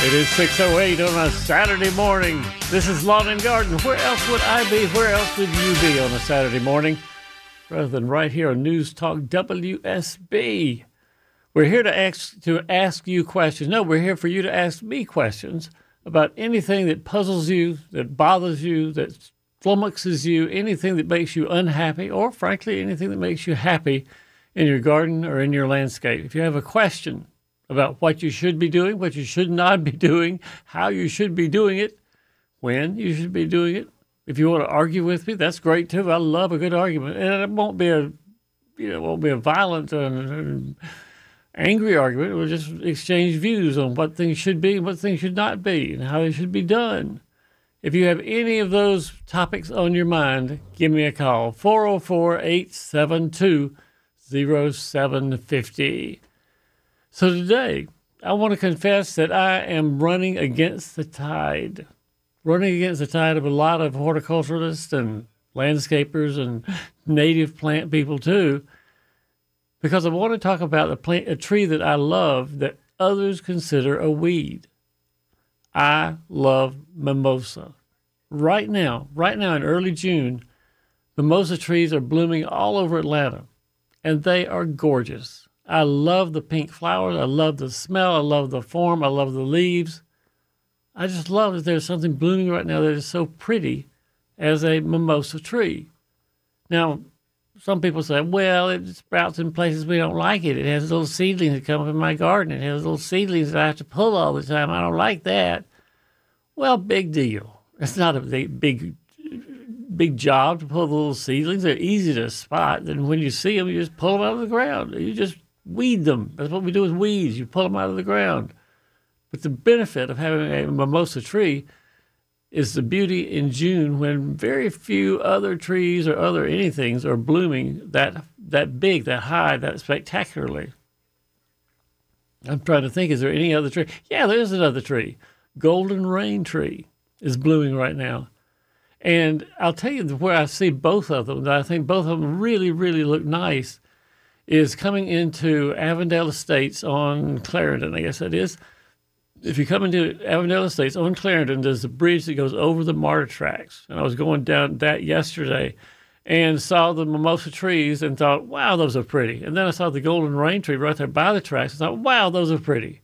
It is 6.08 on a Saturday morning. This is Lawn and Garden. Where else would I be? Where else would you be on a Saturday morning? Rather than right here on News Talk WSB. We're here to ask, to ask you questions. No, we're here for you to ask me questions about anything that puzzles you, that bothers you, that flummoxes you, anything that makes you unhappy, or frankly, anything that makes you happy in your garden or in your landscape. If you have a question, about what you should be doing, what you should not be doing, how you should be doing it, when you should be doing it. If you want to argue with me, that's great too. I love a good argument, and it won't be a, you know, won't be a violent and angry argument. We'll just exchange views on what things should be and what things should not be, and how they should be done. If you have any of those topics on your mind, give me a call 404 872 0750. So today, I want to confess that I am running against the tide. Running against the tide of a lot of horticulturalists and landscapers and native plant people too, because I want to talk about a plant, a tree that I love that others consider a weed. I love mimosa. Right now, right now in early June, mimosa trees are blooming all over Atlanta, and they are gorgeous. I love the pink flowers. I love the smell. I love the form. I love the leaves. I just love that there's something blooming right now that is so pretty as a mimosa tree. Now, some people say, well, it sprouts in places we don't like it. It has little seedlings that come up in my garden. It has little seedlings that I have to pull all the time. I don't like that. Well, big deal. It's not a big, big, job to pull the little seedlings. They're easy to spot. And when you see them, you just pull them out of the ground. You just weed them. That's what we do with weeds. You pull them out of the ground. But the benefit of having a mimosa tree is the beauty in June when very few other trees or other anythings are blooming that that big, that high, that spectacularly. I'm trying to think, is there any other tree? Yeah, there is another tree. Golden rain tree is blooming right now. And I'll tell you where I see both of them, I think both of them really, really look nice is coming into Avondale Estates on Clarendon, I guess that is. If you come into Avondale Estates on Clarendon, there's a bridge that goes over the MARTA tracks. And I was going down that yesterday and saw the mimosa trees and thought, wow, those are pretty. And then I saw the golden rain tree right there by the tracks and thought, wow, those are pretty.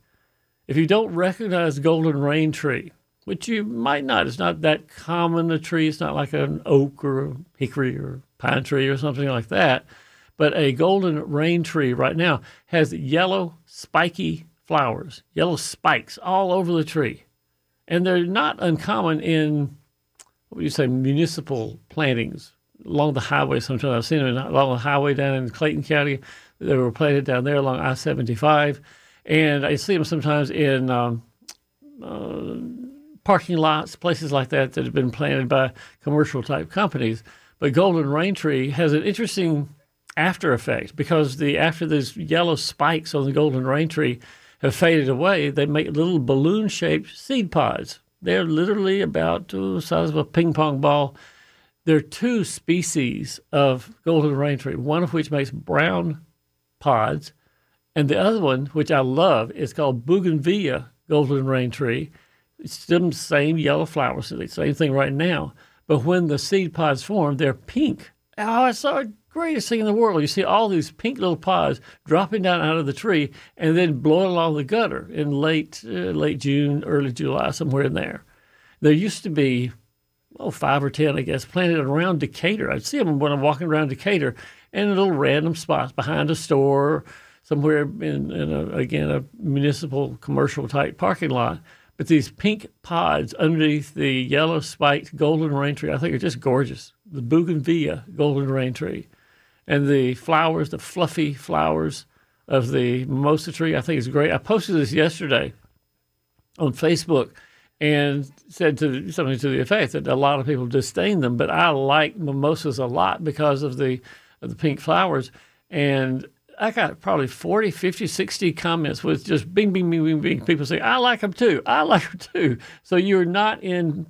If you don't recognize golden rain tree, which you might not, it's not that common a tree. It's not like an oak or a hickory or pine tree or something like that but a golden rain tree right now has yellow spiky flowers, yellow spikes all over the tree. And they're not uncommon in, what would you say, municipal plantings along the highway sometimes. I've seen them along the highway down in Clayton County. They were planted down there along I 75. And I see them sometimes in um, uh, parking lots, places like that that have been planted by commercial type companies. But Golden Rain Tree has an interesting after effect because the after those yellow spikes on the golden rain tree have faded away, they make little balloon shaped seed pods. They're literally about the size of a ping pong ball. There are two species of golden rain tree, one of which makes brown pods, and the other one, which I love, is called bougainvillea golden rain tree. It's the same yellow flowers, the same thing right now. But when the seed pods form, they're pink. Oh, I saw greatest thing in the world. You see all these pink little pods dropping down out of the tree and then blowing along the gutter in late uh, late June, early July, somewhere in there. There used to be oh five or ten, I guess, planted around Decatur. I'd see them when I'm walking around Decatur in little random spots behind a store, somewhere in, in a, again a municipal commercial type parking lot. But these pink pods underneath the yellow spiked golden rain tree, I think are just gorgeous. The bougainvillea golden rain tree and the flowers, the fluffy flowers of the mimosa tree, I think is great. I posted this yesterday on Facebook, and said to something to the effect that a lot of people disdain them, but I like mimosas a lot because of the of the pink flowers. And I got probably 40, 50, 60 comments with just bing, bing, bing, bing, bing. People say, I like them too. I like them too. So you're not in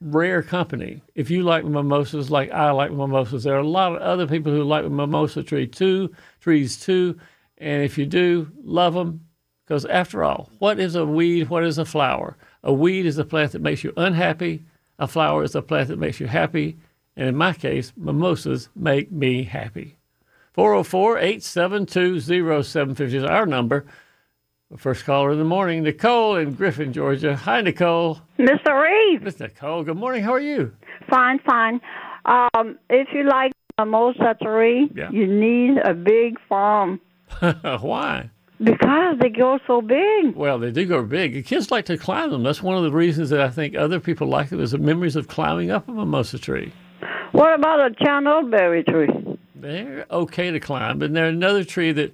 rare company. If you like mimosas like I like mimosas, there are a lot of other people who like mimosa tree too, trees too. And if you do, love them. Because after all, what is a weed? What is a flower? A weed is a plant that makes you unhappy. A flower is a plant that makes you happy. And in my case, mimosas make me happy. 404 872 0750 is our number. First caller in the morning, Nicole in Griffin, Georgia. Hi, Nicole. Mr. Reed. Miss Nicole, good morning. How are you? Fine, fine. Um, if you like mimosa tree, Yeah. you need a big farm Why? because they grow so big. Well, they do go big. The kids like to climb them. That's one of the reasons that I think other people like them is the memories of climbing up a mimosa tree. What about a chinaberry tree? They're okay to climb, but they're another tree that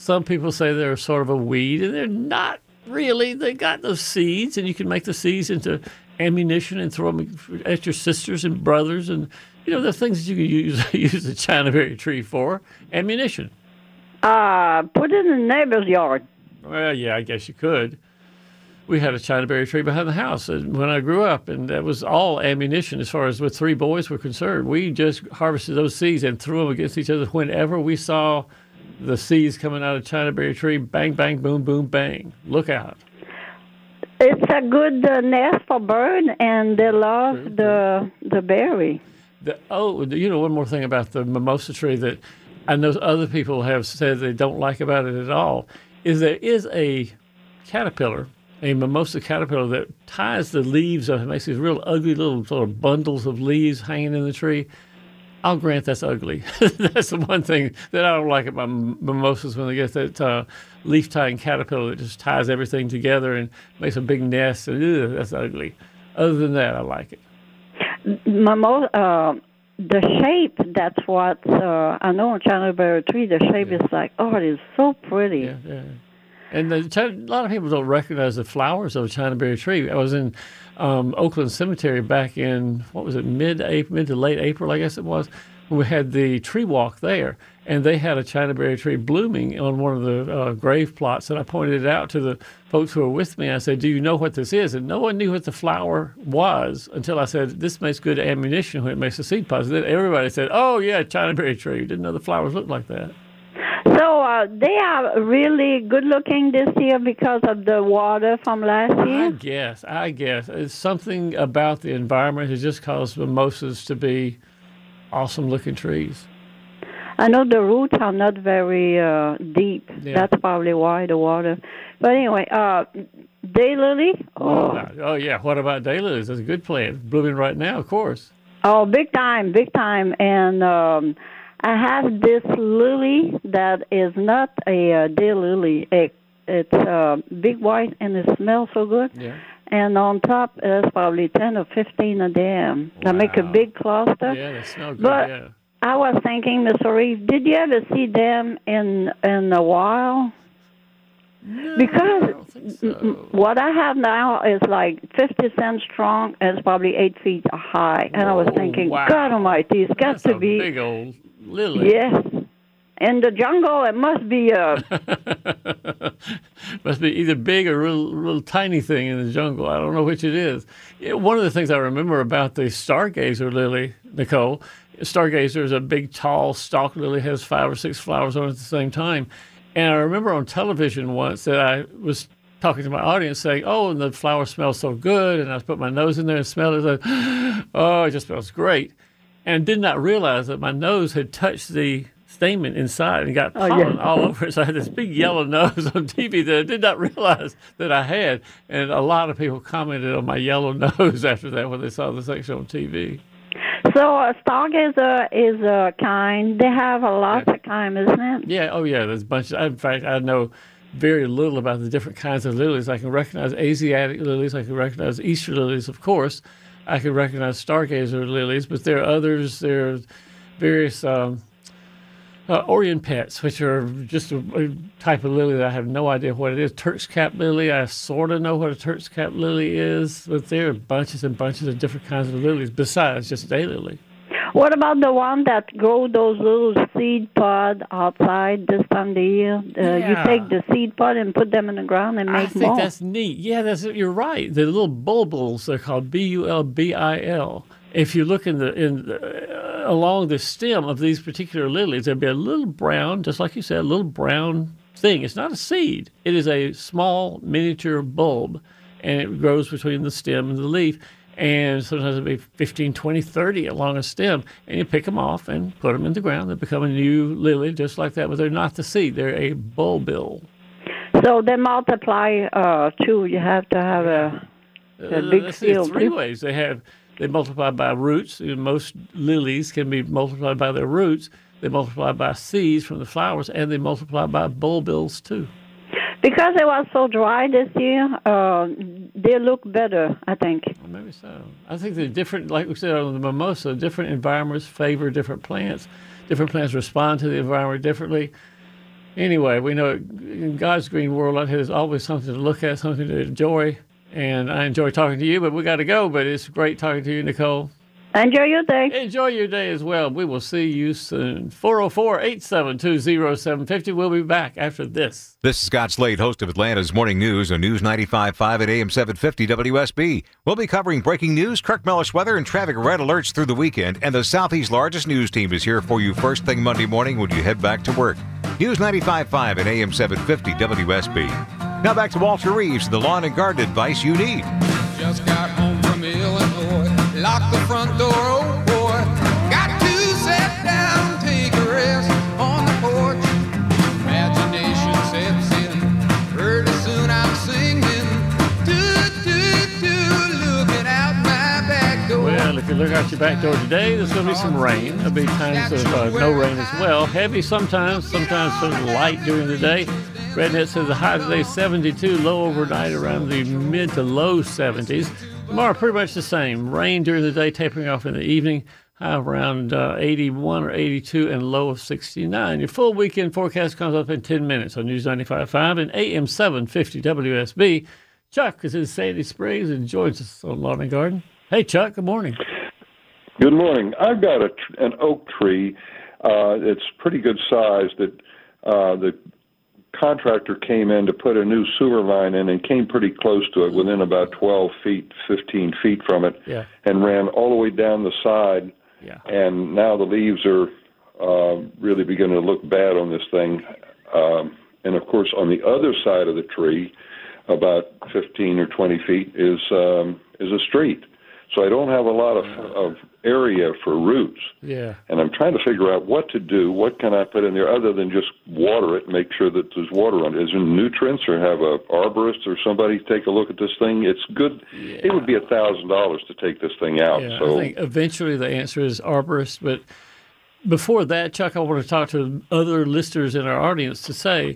some people say they're sort of a weed, and they're not really. They got those seeds, and you can make the seeds into ammunition and throw them at your sisters and brothers, and you know the things that you can use use a chinaberry tree for ammunition. Uh, put it in the neighbor's yard. Well, yeah, I guess you could. We had a chinaberry tree behind the house when I grew up, and that was all ammunition as far as with three boys were concerned. We just harvested those seeds and threw them against each other whenever we saw the seeds coming out of China Berry tree. Bang, bang, boom, boom, bang. Look out. It's a good uh, nest for bird, and they love the the berry. The, oh, you know, one more thing about the mimosa tree that I know other people have said they don't like about it at all is there is a caterpillar, a mimosa caterpillar that ties the leaves up and makes these real ugly little sort of bundles of leaves hanging in the tree. I'll grant that's ugly. that's the one thing that I don't like about m- mimosas when they get that uh, leaf tying caterpillar that just ties everything together and makes a big nest. And, ugh, that's ugly. Other than that, I like it. Mimo- uh, the shape, that's what uh, I know on chinaberry tree. The shape is like, oh, it is so pretty. Yeah, yeah. And the, a lot of people don't recognize the flowers of a Chinaberry tree. I was in um, Oakland Cemetery back in what was it, mid mid to late April, I guess it was. We had the tree walk there, and they had a Chinaberry tree blooming on one of the uh, grave plots. And I pointed it out to the folks who were with me. I said, "Do you know what this is?" And no one knew what the flower was until I said, "This makes good ammunition when it makes a seed pod." Then everybody said, "Oh yeah, Chinaberry tree." Didn't know the flowers looked like that. So uh, they are really good looking this year because of the water from last year. I guess. I guess it's something about the environment has just caused mimosas to be awesome looking trees. I know the roots are not very uh, deep. Yeah. That's probably why the water. But anyway, uh, daylily. Oh, Oh yeah. What about daylilies? That's a good plant. Blooming right now, of course. oh, big time, big time. And um, I have this lily that is not a uh, daylily. It, it's uh, big white and it smells so good. Yeah. And on top is probably ten or fifteen of them. They make a big cluster. Yeah, they smell good. But- yeah. I was thinking, Mr. Reeve, did you ever see them in in a while? because don't think so. what I have now is like 50 cents strong and it's probably eight feet high. And I was thinking, wow. God Almighty, it's got That's to be big old lily. yes. In the jungle, it must be uh, Must be either big or real, real tiny thing in the jungle. I don't know which it is. One of the things I remember about the stargazer lily, Nicole, stargazer is a big, tall stalk lily, has five or six flowers on it at the same time. And I remember on television once that I was talking to my audience saying, "Oh, and the flower smells so good," and I put my nose in there and smelled it. Like, oh, it just smells great, and did not realize that my nose had touched the stamen inside and got Oh, pollen yeah. all over it. So I had this big yellow nose on TV that I did not realize that I had, and a lot of people commented on my yellow nose after that when they saw the section on TV. so uh, a stargazer is a kind. They have a lot Yeah. of kind, isn't it? Yeah, oh yeah, there's a bunch. In fact, I know very little about the different kinds of lilies. I can recognize Asiatic lilies. I can recognize Easter lilies, of course. I can recognize stargazer lilies, but there are others. There are various um, uh, pets, which are just a, a, type of lily that I have no idea what it is. Turk's cap lily, I sort of know what a Turk's cap lily is, but there are bunches and bunches of different kinds of lilies besides just daylily. What about the one that grow those little seed pod outside this time of the year? Uh, Yeah. You take the seed pod and put them in the ground and make I think more. that's neat. Yeah, that's you're right. The little bulbils they're called B U L B I L. If you look in the in the, uh, along the stem of these particular lilies, there'll be a little brown, just like you said, a little brown thing. It's not a seed. It is a small miniature bulb, and it grows between the stem and the leaf. And sometimes it'll be 15, 20, 30 along a stem, and you pick them off and put them in the ground. They become a new lily, just like that. But they're not the seed; they're a bulbil. So they multiply uh, too. You have to have a, a Uh, big let's field. three ways they have they multiply by roots. Most lilies can be multiplied by their roots. They multiply by seeds from the flowers, and they multiply by bulbils too. Because it was so dry this year, uh, they look better, I think. Maybe so. I think the different, like we said on the mimosa, different environments favor different plants. Different plants respond to the environment differently. Anyway, we know in God's green world, out here, there's always something to look at, something to enjoy. And I enjoy talking to you, but we got to go. But it's great talking to you, Nicole. Enjoy your day. Enjoy your day as well. We will see you soon. 404 872 0750. We'll be back after this. This is Scott Slade, host of Atlanta's Morning News on News 95.5 at AM 750 WSB. We'll be covering breaking news, Kirk Mellish weather, and traffic red alerts through the weekend. And the Southeast's largest news team is here for you first thing Monday morning when you head back to work. News 95.5 at AM 750 WSB. Now back to Walter Reeves, the lawn and garden advice you need. Just got home from Illinois. Locked the front door, oh boy. Got to sit down, take a rest on the porch. Imagination sets in. Pretty soon I'm singing. Do, do, do, looking out my back door. Well, if you look out your back door today, there's going to be some rain. There'll be times of uh, no rain as well. Heavy sometimes, sometimes sort of light during the day. Rednet says the high today 72, low overnight around the mid to low 70s. Tomorrow, pretty much the same. Rain during the day, tapering off in the evening. High around uh, 81 or 82 and low of 69. Your full weekend forecast comes up in 10 minutes on News 95.5 and AM 750 WSB. Chuck is in Sandy Springs and joins us on Lawn and Garden. Hey, Chuck, good morning. Good morning. I've got a, an oak tree. Uh, it's pretty good size. That uh, the contractor came in to put a new sewer line in and came pretty close to it, within about 12 feet, 15 feet from it, Yeah. and ran all the way down the side. Yeah. And now the leaves are uh, really beginning to look bad on this thing. Um, and of course, on the other side of the tree, about 15 or 20 feet, is um, is a street. So I don't have a lot of, of area for roots. Yeah. And I'm trying to figure out what to do. What can I put in there other than just water it, make sure that there's water on it? Is there nutrients or have a arborist or somebody take a look at this thing? It's good. It would be a thousand dollars to take this thing out. Yeah, so I think eventually the answer is arborist. But before that, Chuck, I want to talk to other listeners in our audience to say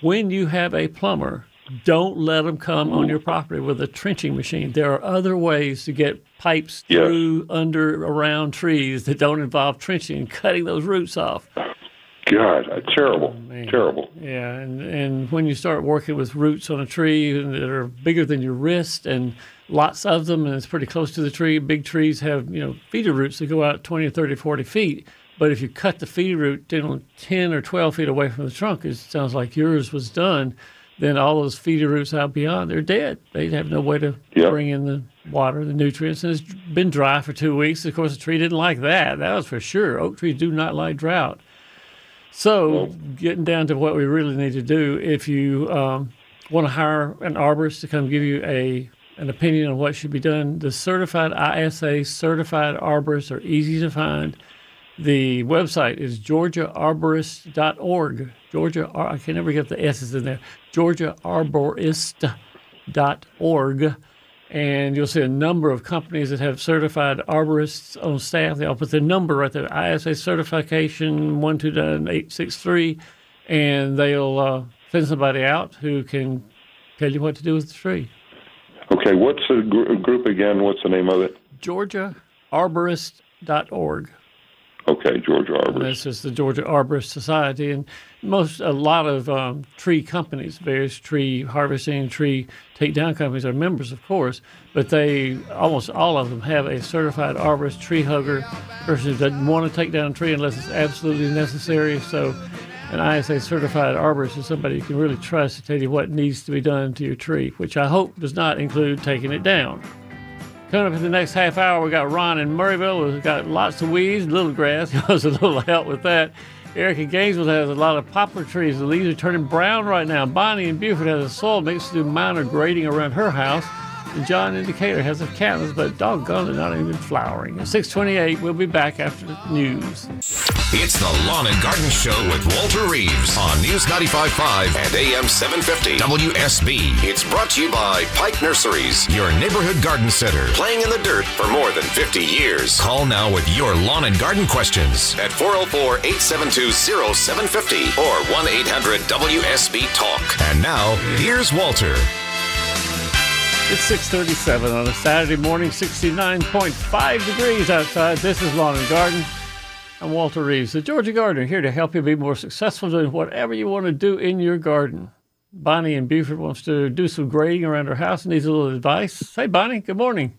when you have a plumber, don't let them come on your property with a trenching machine. There are other ways to get pipes through, under, around trees that don't involve trenching and cutting those roots off. God, terrible, oh, man. terrible. Yeah, and, and when you start working with roots on a tree that are bigger than your wrist and lots of them, and it's pretty close to the tree, big trees have, you know, feeder roots that go out 20 30, 40 feet. But if you cut the feeder root 10, 10 or 12 feet away from the trunk, it sounds like yours was done, then all those feeder roots out beyond, they're dead. They have no way to Yep. bring in the water, the nutrients, and it's been dry for two weeks. Of course, the tree didn't like that. That was for sure. Oak trees do not like drought. So, getting down to what we really need to do, if you um, want to hire an arborist to come give you a an opinion on what should be done, the certified ISA certified arborists are easy to find. The website is georgiaarborist.org. Georgia, I can never get the S's in there. georgiaarborist.org. And you'll see a number of companies that have certified arborists on staff. They'll put the number right there, ISA certification 129863, and they'll uh, send somebody out who can tell you what to do with the tree. Okay, what's the gr- group again? What's the name of it? GeorgiaArborist.org. Okay, Georgia Arborist. This is the Georgia Arborist Society, and most a lot of um, tree companies, various tree harvesting, tree takedown companies are members, of course, but they almost all of them have a certified arborist, tree hugger, person who doesn't want to take down a tree unless it's absolutely necessary. So, an ISA certified arborist is somebody you can really trust to tell you what needs to be done to your tree, which I hope does not include taking it down. Coming up in the next half hour, we got Ron in Murrayville. We've got lots of weeds, little grass. He wants a little help with that. Eric in Gainesville has a lot of poplar trees. The leaves are turning brown right now. Bonnie in Buford has a soil mix to do minor grading around her house. And John in Decatur has a cactus, but doggone, they're not even flowering. At 628, we'll be back after the news. It's the Lawn and Garden Show with Walter Reeves on News 95.5 and AM 750 WSB. It's brought to you by Pike Nurseries, your neighborhood garden center, playing in the dirt for more than 50 years. Call now with your lawn and garden questions at 404-872-0750 or 1-800-WSB-TALK. And now, here's Walter. It's 637 on a Saturday morning, 69.5 degrees outside. This is Lawn and Garden. I'm Walter Reeves, the Georgia Gardener, here to help you be more successful doing whatever you want to do in your garden. Bonnie in Buford wants to do some grading around her house and needs a little advice. Hey, Bonnie, good morning.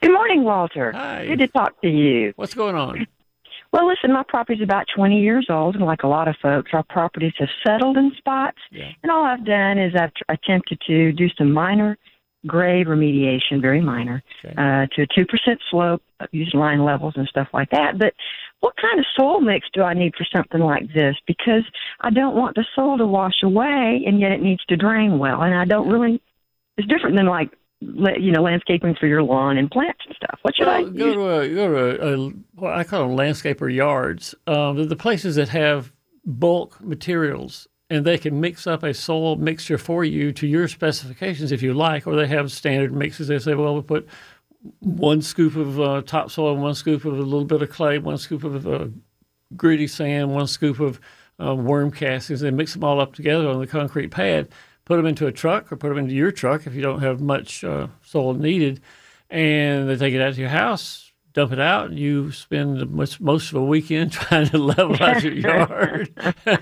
Good morning, Walter. Hi. Good to talk to you. What's going on? Well, listen, my property's about 20 years old, and like a lot of folks, our properties have settled in spots. Yeah. And all I've done is I've tr- attempted to do some minor grade remediation, very minor, Okay. uh, to a 2% slope, uh, using line levels and stuff like that. But what kind of soil mix do I need for something like this? Because I don't want the soil to wash away, and yet it needs to drain well. And I don't really, it's different than like, you know, landscaping for your lawn and plants and stuff. What should I Well, use? go to a go to a, a what I call them landscaper yards. Um, the places that have bulk materials, and they can mix up a soil mixture for you to your specifications if you like, or they have standard mixes. They say, well, we put one scoop of uh, topsoil, one scoop of a little bit of clay, one scoop of uh, gritty sand, one scoop of uh, worm castings. They mix them all up together on the concrete pad, put them into a truck or put them into your truck if you don't have much uh, soil needed, and they take it out to your house, dump it out, and you spend most, most of a weekend trying to level out your yard.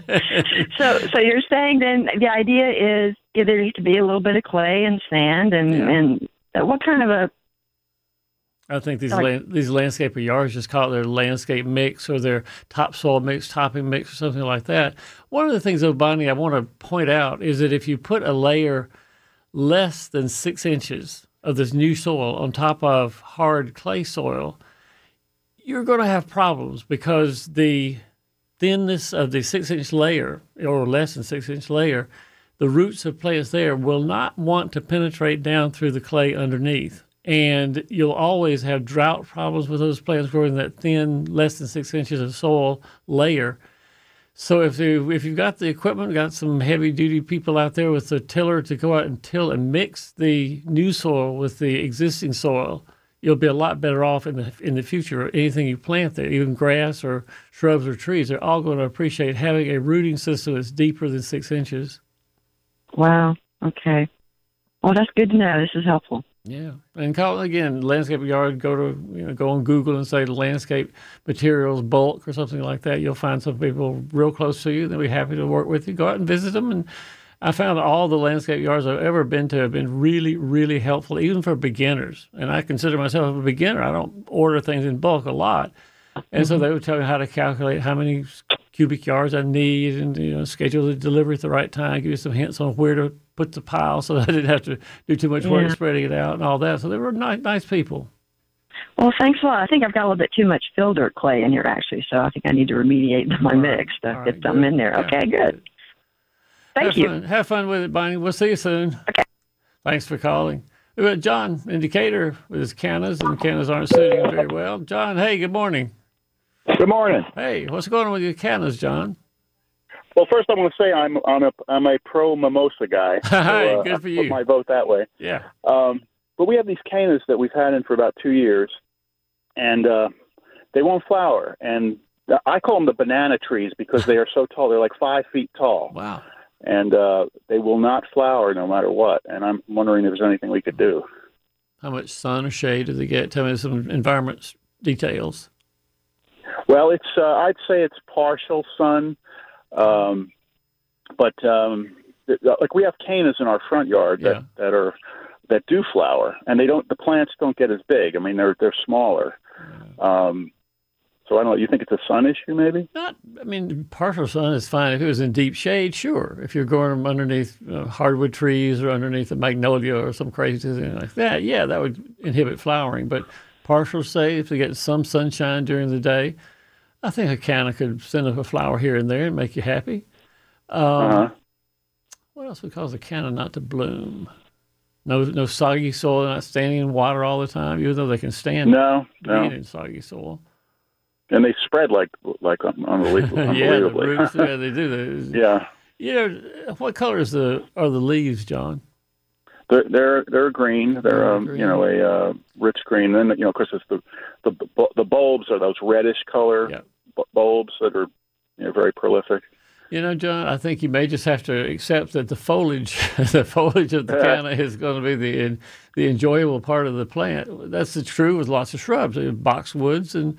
So, so you're saying then the idea is yeah, there needs to be a little bit of clay and sand, and Yeah. and uh, what kind of a I think these Like- land, these landscaper yards just call it their landscape mix or their topsoil mix, topping mix, or something like that. One of the things, though, Bonnie, I want to point out is that if you put a layer less than six inches of this new soil on top of hard clay soil, you're going to have problems because the thinness of the six inch layer or less than six inch layer, the roots of plants there will not want to penetrate down through the clay underneath. And you'll always have drought problems with those plants growing in that thin, less than six inches of soil layer. So if you if you've got the equipment, got some heavy duty people out there with the tiller to go out and till and mix the new soil with the existing soil, you'll be a lot better off in the in the future. Anything you plant there, even grass or shrubs or trees, they're all going to appreciate having a rooting system that's deeper than six inches. wow? Okay, well that's good to know. This is helpful. Yeah, and call again landscape yard. Go to you know go on Google and say landscape materials bulk or something like that. You'll find some people real close to you. They'll be happy to work with you. Go out and visit them. And I found all the landscape yards I've ever been to have been really really helpful, even for beginners. And I consider myself a beginner. I don't order things in bulk a lot, and so mm-hmm. they would tell me how to calculate how many cubic yards I need, and you know schedule the delivery at the right time. Give you some hints on where to put the pile, so that I didn't have to do too much work Yeah. spreading it out and all that. So they were nice, nice people. Well, thanks a lot. I think I've got a little bit too much fill dirt clay in here actually, so I think I need to remediate my mix to All right, get something good. in there. Yeah, Okay, good. Thank have you. Fun. Have fun with it, Bonnie. We'll see you soon. Okay. Thanks for calling. We've got John in Decatur with his cannas, and cannas aren't suiting him very well. John, hey, good morning. Good morning. Hey, what's going on with your cannas, John? Well, first I want to say I'm I'm a I'm a pro mimosa guy. So, uh, good I for put my vote that way. Yeah. Um, but we have these cannas that we've had in for about two years, and uh, they won't flower. And I call them the banana trees because they are so tall. They're like five feet tall, Wow. and uh, they will not flower no matter what. And I'm wondering if there's anything we could do. How much sun or shade do they get? Tell me some environment details. Well, it's uh, I'd say it's partial sun, um, but um, th- like we have cannas in our front yard that, Yeah. that are that do flower, and they don't. The plants don't get as big. I mean, they're they're smaller. Um, so I don't know. You think it's a sun issue, maybe? Not, I mean, partial sun is fine. If it was in deep shade, sure. If you're growing them underneath uh, hardwood trees or underneath a magnolia or some crazy thing like that, yeah, that would inhibit flowering. But partial shade, if they get some sunshine during the day, I think a canna could send up a flower here and there and make you happy. Um, Uh-huh. What else would cause a canna not to bloom? No, no soggy soil, not standing in water all the time, even though they can stand No, no. in soggy soil. And they spread like like unbelievably. yeah, the roots, yeah, they do. They, yeah, You know, what color is the are the leaves, John? They're they're they're green. They're They're um, green. you know a uh, rich green. Then you know, of course, it's the the the bulbs are those reddish color Yeah. bu- bulbs that are you know very prolific. You know, John, I think you may just have to accept that the foliage, the foliage of the Yeah. canna is going to be the the enjoyable part of the plant. That's the true with lots of shrubs, boxwoods and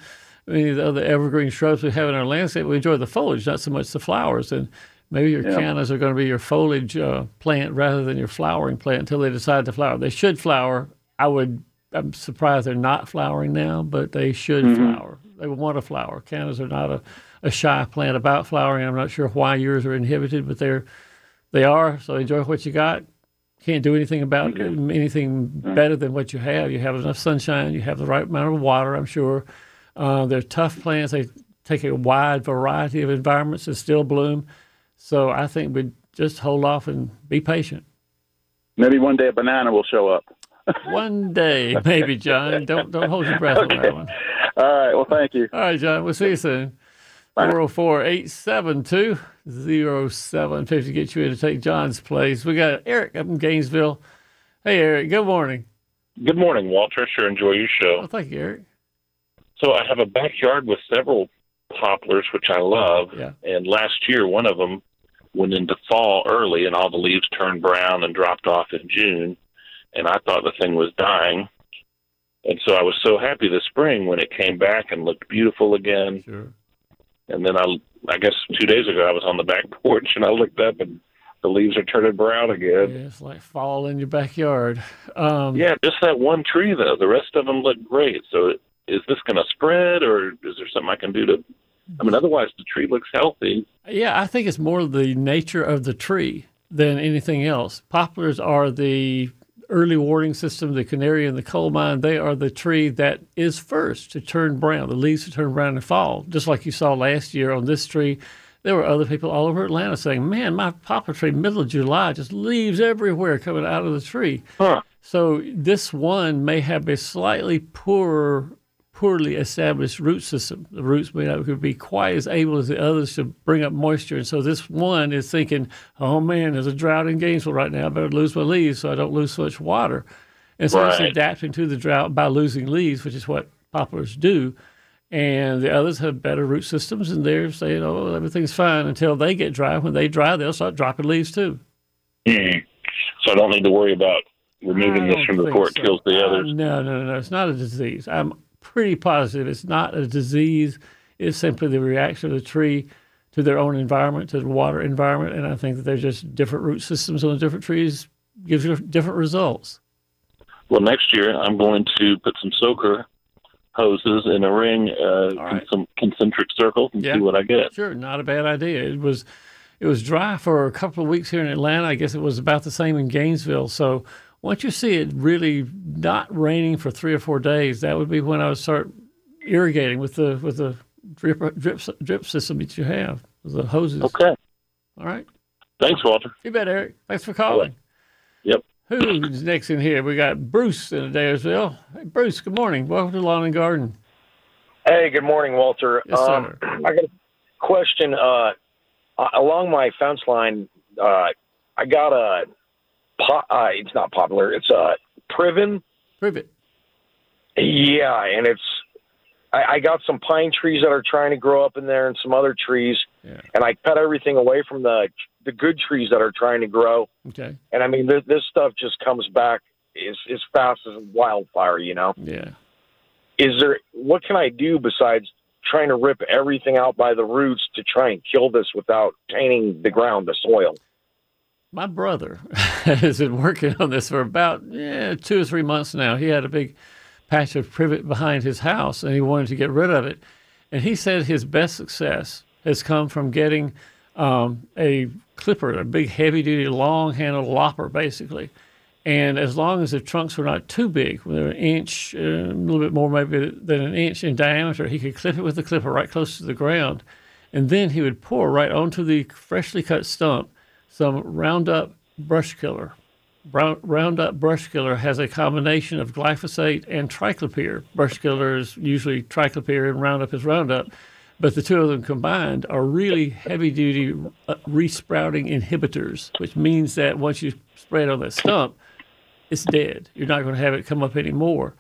many of the other evergreen shrubs we have in our landscape. We enjoy the foliage, not so much the flowers. And maybe your Yeah. cannas are going to be your foliage uh, plant rather than your flowering plant until they decide to flower. They should flower. I would. I'm surprised they're not flowering now, but they should Mm-hmm. flower. They want to flower. Cannas are not a, a shy plant about flowering. I'm not sure why yours are inhibited, but they're they are. So enjoy what you got. Can't do anything about anything better than what you have. You have enough sunshine. You have the right amount of water. I'm sure. Uh, they're tough plants. They take a wide variety of environments and still bloom. So I think we just hold off and be patient. Maybe one day a banana will show up. One day, maybe, John. Don't don't hold your breath on that one. All right. Well, thank you. All right, John. We'll see you soon. 404 872 0750 get you in to take John's place. We got Eric up in Gainesville. Hey, Eric. Good morning. Good morning, Walter. Sure enjoy your show. Oh, thank you, Eric. So I have a backyard with several poplars, which I love. Yeah. And last year, one of them went into fall early, and all the leaves turned brown and dropped off in June. And I thought the thing was dying. And so I was so happy this spring when it came back and looked beautiful again. Sure. And then I, I guess two days ago, I was on the back porch and I looked up and the leaves are turning brown again. Yeah, it's like fall in your backyard. Um, Yeah, just that one tree though. The rest of them look great. So is this going to spread, or is there something I can do to? I mean, otherwise the tree looks healthy. Yeah, I think it's more the nature of the tree than anything else. Poplars are the early warning system, the canary in the coal mine. They are the tree that is first to turn brown. The leaves to turn brown and fall, just like you saw last year on this tree. There were other people all over Atlanta saying, "Man, my poplar tree, middle of July, just leaves everywhere coming out of the tree." Huh. So this one may have a slightly poorer, poorly established root system. The roots may not be quite as able as the others to bring up moisture. And so this one is thinking, oh man, there's a drought in Gainesville right now. I better lose my leaves so I don't lose so much water. And so it's adapting to the drought by losing leaves, which is what poplars do. And the others have better root systems, and they're saying, "Oh, everything's fine." Until they get dry. When they dry, they'll start dropping leaves too. Hmm. So I don't need to worry about removing this from the court so. kills the Uh, others. no, no, no, no. It's not a disease. I'm pretty positive it's not a disease. It's simply the reaction of the tree to their own environment, to the water environment, and I think that there's just different root systems on the different trees gives you different results. Well, next year I'm going to put some soaker hoses in a ring, uh, right. some concentric circles, and Yeah. see what I get. Sure, not a bad idea. It was it was dry for a couple of weeks here in Atlanta. I guess it was about the same in Gainesville. So once you see it really not raining for three or four days, that would be when I would start irrigating with the with the drip drip drip system that you have, the hoses. Okay. All right. Thanks, Walter. You bet, Eric. Thanks for calling. Yep. Who's next in here? We got Bruce in Adairsville. Hey, Bruce, good morning. Welcome to Lawn and Garden. Hey, good morning, Walter. Yes, um, sir. I got a question. Uh, uh, along my fence line, uh, I got a. Po- uh, it's not popular. It's a Priven. Privet. Yeah, and it's. I, I got some pine trees that are trying to grow up in there, and some other trees, Yeah. and I cut everything away from the the good trees that are trying to grow. Okay. And I mean, this, this stuff just comes back as as fast as wildfire. You know. Yeah. is there what can I do besides trying to rip everything out by the roots to try and kill this without tainting the ground, the soil. My brother has been working on this for about two or three months now. He had a big patch of privet behind his house and he wanted to get rid of it. And he said his best success has come from getting um, a clipper, a big heavy duty long handled lopper, basically. And as long as the trunks were not too big, they're an inch, uh, a little bit more maybe than an inch in diameter, he could clip it with the clipper right close to the ground. And then he would pour right onto the freshly cut stump some Roundup brush killer. Roundup brush killer has a combination of glyphosate and triclopyr. Brush killer is usually triclopyr and Roundup is Roundup, but the two of them combined are really heavy duty uh, resprouting inhibitors, which means that once you spray it on that stump, it's dead. You're not going to have it come up anymore.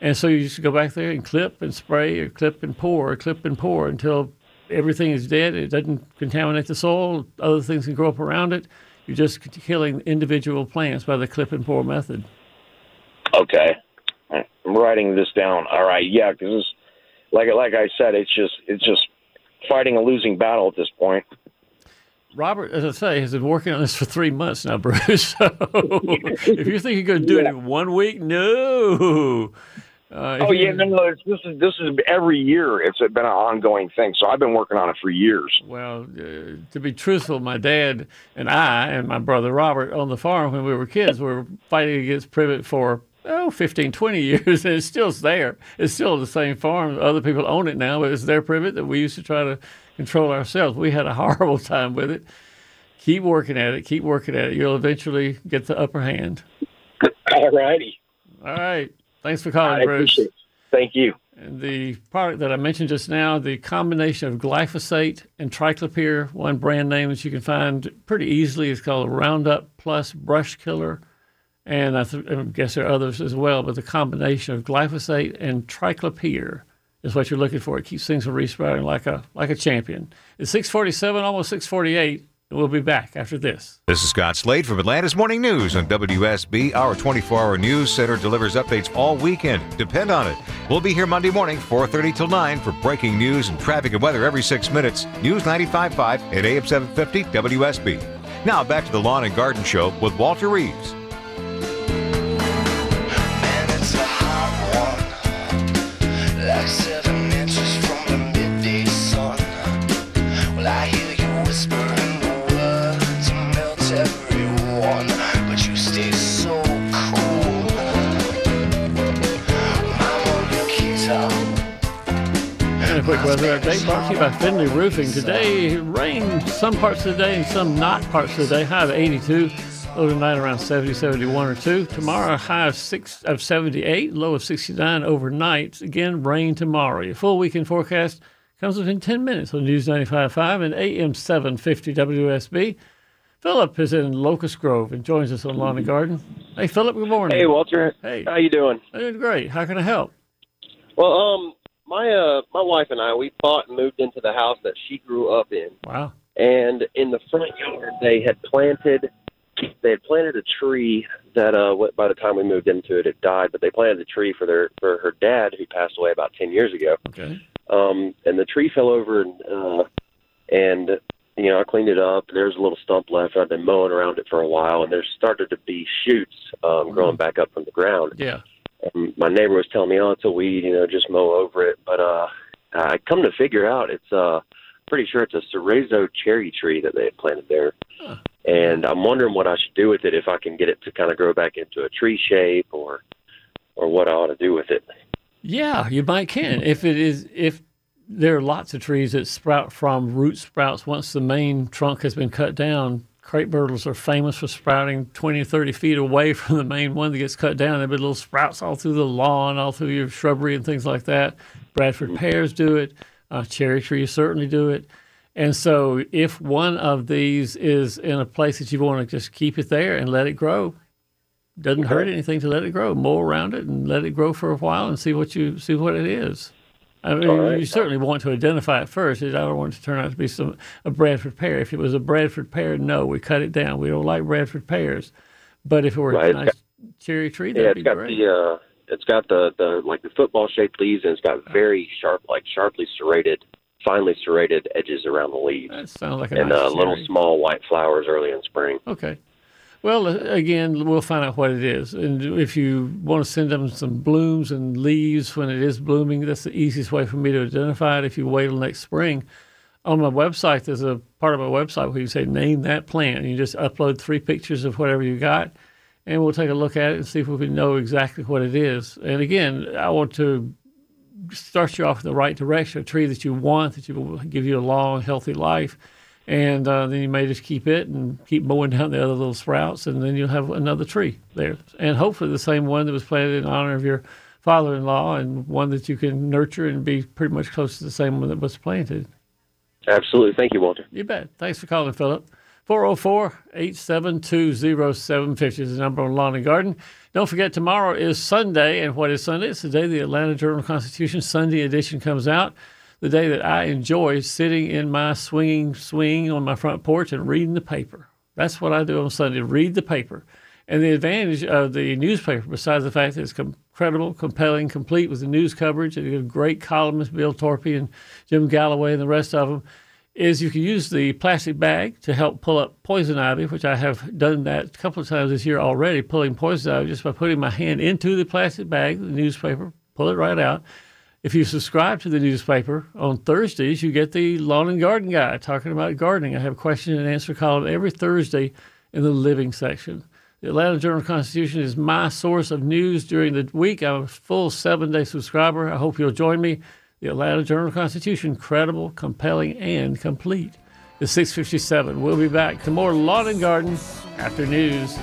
And so you just go back there and clip and spray or clip and pour or clip and pour until everything is dead. It doesn't contaminate the soil. Other things can grow up around it. You're just killing individual plants by the clip and pour method. Okay, I'm writing this down. All right, yeah, because like like I said, it's just it's just fighting a losing battle at this point. Robert, as I say, has been working on this for three months now, Bruce. So if you think you're going to do it in one week, no. Uh, oh yeah, no, no. It's, this is this is every year. It's been an ongoing thing. So I've been working on it for years. Well, uh, to be truthful, my dad and I and my brother Robert on the farm when we were kids were fighting against privet for oh 15, 20 years, and it's still there. It's still the same farm. Other people own it now, but it's their privet that we used to try to control ourselves. We had a horrible time with it. Keep working at it. Keep working at it. You'll eventually get the upper hand. All righty. All right. Thanks for calling, I Bruce. Thank you. And the product that I mentioned just now, the combination of glyphosate and triclopyr, one brand name that you can find pretty easily is called Roundup Plus Brush Killer. And I, th- I guess there are others as well, but the combination of glyphosate and triclopyr is what you're looking for. It keeps things from resprouting like a like a champion. It's 647, almost 648. We'll be back after this. This is Scott Slade from Atlanta's Morning News on WSB. Our 24-hour news center delivers updates all weekend. Depend on it. We'll be here Monday morning, 4.30 till 9 for breaking news and traffic and weather every six minutes. News 95.5 at AM 750 WSB. Now back to the Lawn and Garden Show with Walter Reeves. Quick weather update brought to you by Findlay Roofing. Today, rain some parts of the day and some not parts of the day. High of 82. Low tonight around 70, 71 or 2. Tomorrow, high of, six, of 78, low of 69 overnight. Again, rain tomorrow. Your full weekend forecast comes within 10 minutes on News 95.5 and AM 750 WSB. Philip is in Locust Grove and joins us on Lawn and Garden. Hey, Philip, good morning. Hey, Walter. Hey. How you doing? I'm doing great. How can I help? Well, um, my uh, my wife and I we bought and moved into the house that she grew up in, Wow. and in the front yard they had planted they had planted a tree that uh by the time we moved into it it died, but they planted a tree for their for her dad who passed away about ten years ago. Okay. Um, and the tree fell over and uh, and you know I cleaned it up. There's a little stump left. I've been mowing around it for a while, and there's started to be shoots um, growing back up from the ground. Yeah. And my neighbor was telling me, "Oh, it's a weed. You know, just mow over it." But uh, I come to figure out it's uh, pretty sure it's a cerezo cherry tree that they had planted there. And I'm wondering what I should do with it if I can get it to kind of grow back into a tree shape, or or what I ought to do with it. Yeah, you might can. If it is, if there are lots of trees that sprout from root sprouts once the main trunk has been cut down. Crepe myrtles are famous for sprouting 20 or 30 feet away from the main one that gets cut down. There'll be little sprouts all through the lawn, all through your shrubbery and things like that. Bradford pears do it. Uh, cherry trees certainly do it. And so, if one of these is in a place that you want to just keep it there and let it grow, doesn't hurt anything to let it grow. Mow around it and let it grow for a while and see what you see what it is. I mean, right. you certainly want to identify it first. I don't want it to turn out to be some a Bradford pear. If it was a Bradford pear, no, we cut it down. We don't like Bradford pears. But if it were Right, a nice cherry tree, that'd yeah, be it's got great. the uh, it's got the the like the football shaped leaves, and it's got very sharp, like sharply serrated, finely serrated edges around the leaves. That sounds like a and nice uh, little small white flowers early in spring. Okay. Well, uh, again, we'll find out what it is. And if you want to send them some blooms and leaves when it is blooming, that's the easiest way for me to identify it. If you wait till next spring, on my website, there's a part of my website where you say, name that plant. And you just upload three pictures of whatever you got, and we'll take a look at it and see if we know exactly what it is. And again, I want to start you off in the right direction, a tree that you want, that will give you a long, healthy life. And uh, then you may just keep it and keep mowing down the other little sprouts, and then you'll have another tree there. And hopefully the same one that was planted in honor of your father in law and one that you can nurture and be pretty much close to the same one that was planted. Absolutely. Thank you, Walter. You bet. Thanks for calling, Philip. 404 872 0750 is the number on Lawn and Garden. Don't forget, tomorrow is Sunday. And what is Sunday? It's the day the Atlanta Journal Constitution Sunday edition comes out. The day that I enjoy sitting in my swinging swing on my front porch and reading the paper. That's what I do on Sunday read the paper. And the advantage of the newspaper, besides the fact that it's credible, compelling, complete with the news coverage, and you have great columnists, Bill Torpy and Jim Galloway and the rest of them, is you can use the plastic bag to help pull up poison ivy, which I have done that a couple of times this year already, pulling poison ivy just by putting my hand into the plastic bag, the newspaper, pull it right out. If you subscribe to the newspaper on Thursdays, you get the lawn and garden guy talking about gardening. I have a question and answer column every Thursday in the living section. The Atlanta Journal Constitution is my source of news during the week. I'm a full seven day subscriber. I hope you'll join me. The Atlanta Journal Constitution, credible, compelling, and complete. It's 657. We'll be back to more lawn and garden after news.